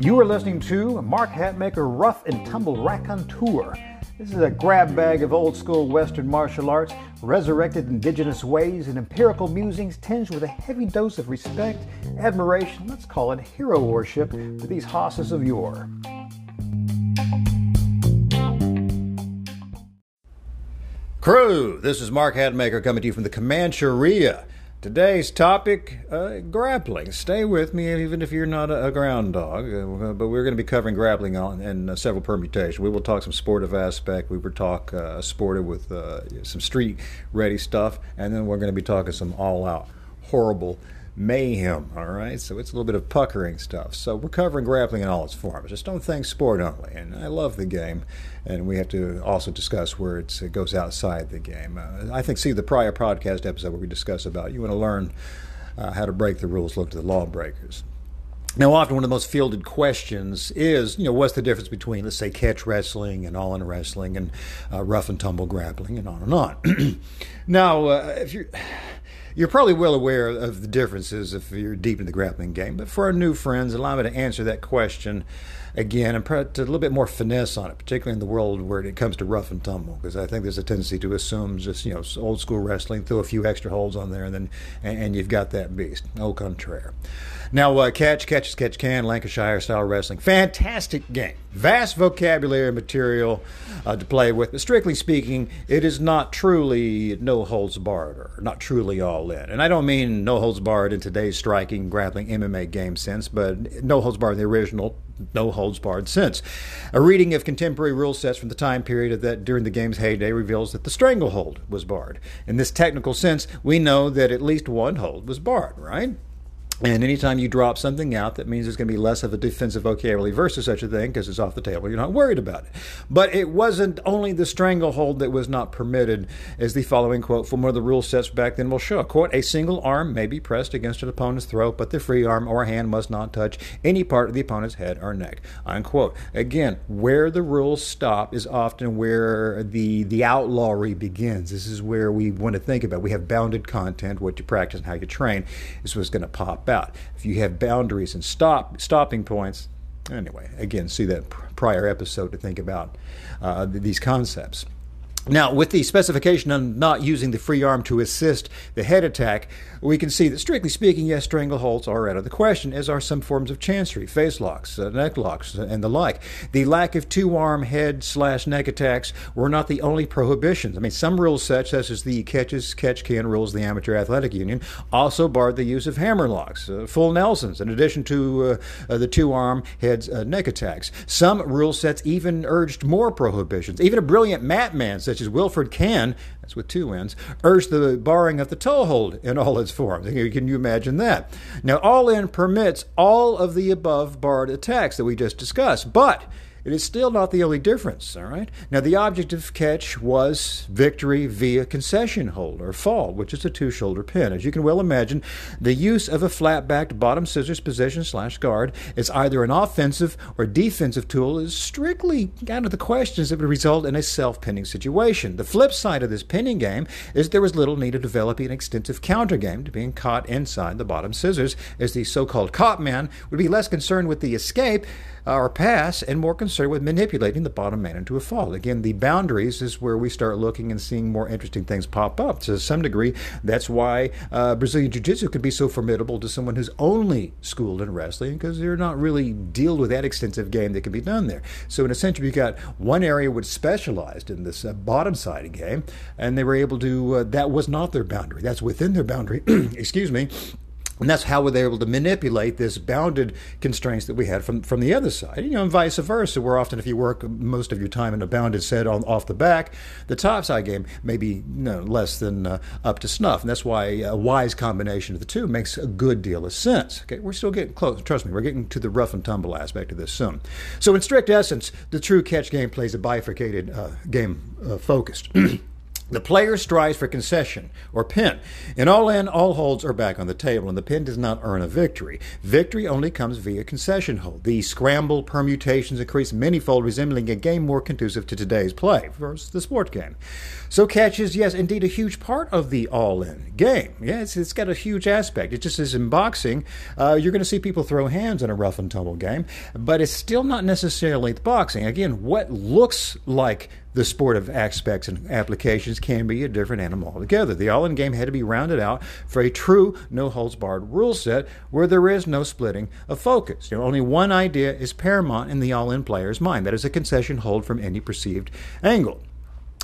You are listening to Mark Hatmaker Rough and Tumble Raconteur. This is a grab bag of old school Western martial arts, resurrected indigenous ways, and empirical musings tinged with a heavy dose of respect, admiration, let's call it hero worship, for these hosses of yore. Crew, this is Mark Hatmaker coming to you from the Comancheria. Today's topic uh, grappling. Stay with me, even if you're not a, a ground dog. Uh, but we're going to be covering grappling on in uh, several permutations. We will talk some sportive aspect. We will talk uh, sportive with uh, some street ready stuff, and then we're going to be talking some all out horrible mayhem. All right, so it's a little bit of puckering stuff. So we're covering grappling in all its forms. Just don't think sport only. And I love the game, and we have to also discuss where it goes outside the game. Uh, I think see the prior podcast episode where we discuss about you want to learn uh, how to break the rules. Look to the lawbreakers. Now, often one of the most fielded questions is, you know, what's the difference between, let's say, catch wrestling and all-in wrestling and uh, rough and tumble grappling and on and on. now, uh, if you're you're probably well aware of the differences if you're deep in the grappling game, but for our new friends, allow me to answer that question again and put a little bit more finesse on it, particularly in the world where it comes to rough and tumble, because I think there's a tendency to assume just you know old school wrestling, throw a few extra holds on there, and then and, and you've got that beast. Au contraire. Now, uh, catch, catch, catch, can, Lancashire style wrestling. Fantastic game. Vast vocabulary material uh, to play with. But strictly speaking, it is not truly no holds barred or not truly all in. And I don't mean no holds barred in today's striking, grappling MMA game sense, but no holds barred in the original no holds barred sense. A reading of contemporary rule sets from the time period of that during the game's heyday reveals that the stranglehold was barred. In this technical sense, we know that at least one hold was barred, right? And anytime you drop something out, that means there's going to be less of a defensive vocabulary versus such a thing because it's off the table. You're not worried about it. But it wasn't only the stranglehold that was not permitted, as the following quote from one of the rule sets back then will show. Quote, a single arm may be pressed against an opponent's throat, but the free arm or hand must not touch any part of the opponent's head or neck. Unquote. Again, where the rules stop is often where the, the outlawry begins. This is where we want to think about. We have bounded content, what you practice and how you train is what's going to pop If you have boundaries and stop stopping points, anyway, again, see that prior episode to think about uh, these concepts. Now, with the specification on not using the free arm to assist the head attack, we can see that, strictly speaking, yes, strangleholds are out of the question, as are some forms of chancery, face locks, uh, neck locks, uh, and the like. The lack of two arm head slash neck attacks were not the only prohibitions. I mean, some rules, sets such as the catches, catch can rules of the Amateur Athletic Union, also barred the use of hammer locks, uh, full Nelsons, in addition to uh, uh the two arm head uh, neck attacks. Some rule sets even urged more prohibitions. Even a brilliant mat man, such as Wilfred Cann, that's with two N's, urged the barring of the toe hold in all its forms. Can you imagine that? Now, all in permits all of the above barred attacks that we just discussed, but it is still not the only difference, all right? Now, the object of catch was victory via concession hold or fall, which is a two shoulder pin. As you can well imagine, the use of a flat backed bottom scissors position slash guard is either an offensive or defensive tool is strictly out of the question as it would result in a self pinning situation. The flip side of this pinning game is there was little need of developing an extensive counter game to being caught inside the bottom scissors, as the so called caught man would be less concerned with the escape uh, or pass and more concerned with manipulating the bottom man into a fall. Again, the boundaries is where we start looking and seeing more interesting things pop up. To some degree, that's why uh, Brazilian Jiu Jitsu can be so formidable to someone who's only schooled in wrestling because they're not really dealt with that extensive game that can be done there. So, in a sense, you've got one area which specialized in this uh, bottom side game, and they were able to, uh, that was not their boundary. That's within their boundary, excuse me and that's how we're able to manipulate this bounded constraints that we had from, from the other side. You know, and vice versa, where often if you work most of your time in a bounded set on off the back, the top side game may be you know, less than uh, up to snuff. And that's why a wise combination of the two makes a good deal of sense. Okay, we're still getting close. Trust me, we're getting to the rough and tumble aspect of this soon. So, in strict essence, the true catch game plays a bifurcated uh, game uh, focused. The player strives for concession or pin. In all in, all holds are back on the table, and the pin does not earn a victory. Victory only comes via concession hold. The scramble permutations increase manyfold, resembling a game more conducive to today's play versus the sport game. So catch is, yes, indeed, a huge part of the all-in game. Yeah, it's, it's got a huge aspect. It just is in boxing, uh, you're going to see people throw hands in a rough and tumble game, but it's still not necessarily the boxing. Again, what looks like the sport of aspects and applications can be a different animal altogether. The all in game had to be rounded out for a true no holds barred rule set where there is no splitting of focus. You know, only one idea is paramount in the all in player's mind that is a concession hold from any perceived angle.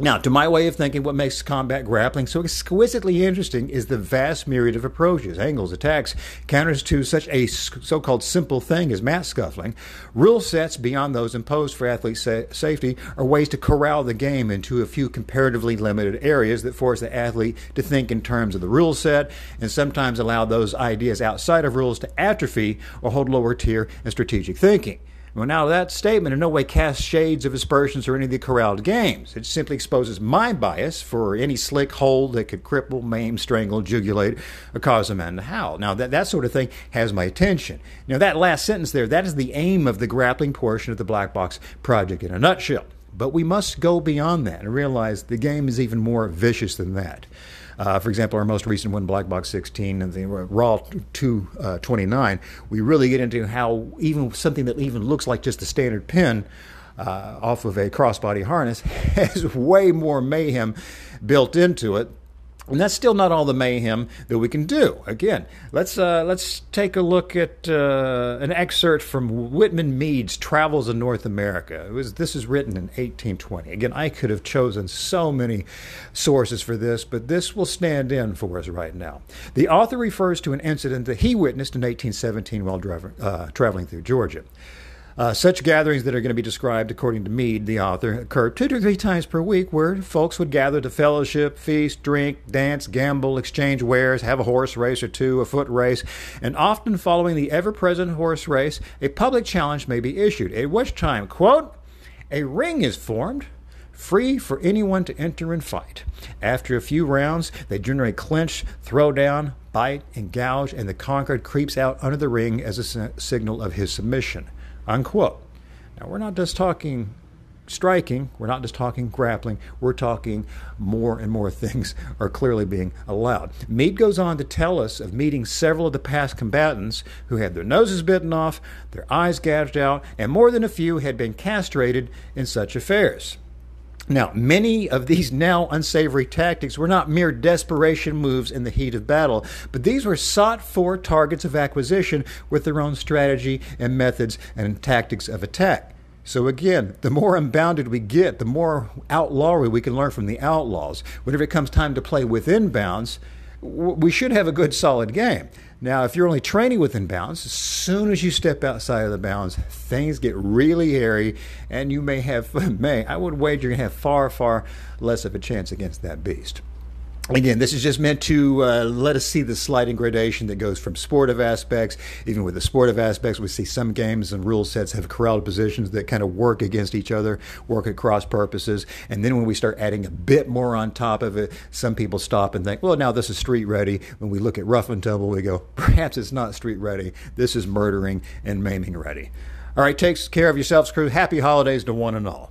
Now, to my way of thinking, what makes combat grappling so exquisitely interesting is the vast myriad of approaches, angles, attacks, counters to such a so called simple thing as mat scuffling. Rule sets beyond those imposed for athlete sa- safety are ways to corral the game into a few comparatively limited areas that force the athlete to think in terms of the rule set and sometimes allow those ideas outside of rules to atrophy or hold lower tier and strategic thinking. Well, now that statement in no way casts shades of aspersions or any of the corralled games. It simply exposes my bias for any slick hold that could cripple, maim, strangle, jugulate, or cause a man to howl. Now, that, that sort of thing has my attention. Now, that last sentence there, that is the aim of the grappling portion of the Black Box Project in a nutshell. But we must go beyond that and realize the game is even more vicious than that. Uh, for example, our most recent one, Black Box 16 and the Raw 229, uh, we really get into how even something that even looks like just a standard pin uh, off of a crossbody harness has way more mayhem built into it and that's still not all the mayhem that we can do. Again, let's uh, let's take a look at uh, an excerpt from Whitman Mead's Travels in North America. Was this is written in 1820. Again, I could have chosen so many sources for this, but this will stand in for us right now. The author refers to an incident that he witnessed in 1817 while driving, uh, traveling through Georgia. Uh, such gatherings that are going to be described, according to Mead, the author, occur two to three times per week where folks would gather to fellowship, feast, drink, dance, gamble, exchange wares, have a horse race or two, a foot race, and often following the ever present horse race, a public challenge may be issued, at which time, quote, a ring is formed free for anyone to enter and fight. After a few rounds, they generally clinch, throw down, bite, and gouge, and the conquered creeps out under the ring as a signal of his submission. Unquote. Now, we're not just talking striking, we're not just talking grappling, we're talking more and more things are clearly being allowed. Mead goes on to tell us of meeting several of the past combatants who had their noses bitten off, their eyes gouged out, and more than a few had been castrated in such affairs. Now, many of these now unsavory tactics were not mere desperation moves in the heat of battle, but these were sought for targets of acquisition with their own strategy and methods and tactics of attack. So again, the more unbounded we get, the more outlawry we can learn from the outlaws. Whenever it comes time to play within bounds, we should have a good solid game. Now, if you're only training within bounds, as soon as you step outside of the bounds, things get really hairy, and you may have, may I would wager you have far, far less of a chance against that beast. Again, this is just meant to uh, let us see the sliding gradation that goes from sportive aspects. Even with the sportive aspects, we see some games and rule sets have corralled positions that kind of work against each other, work at cross purposes. And then when we start adding a bit more on top of it, some people stop and think, well, now this is street ready. When we look at rough and tumble, we go, perhaps it's not street ready. This is murdering and maiming ready. All right, take care of yourselves, crew. Happy holidays to one and all.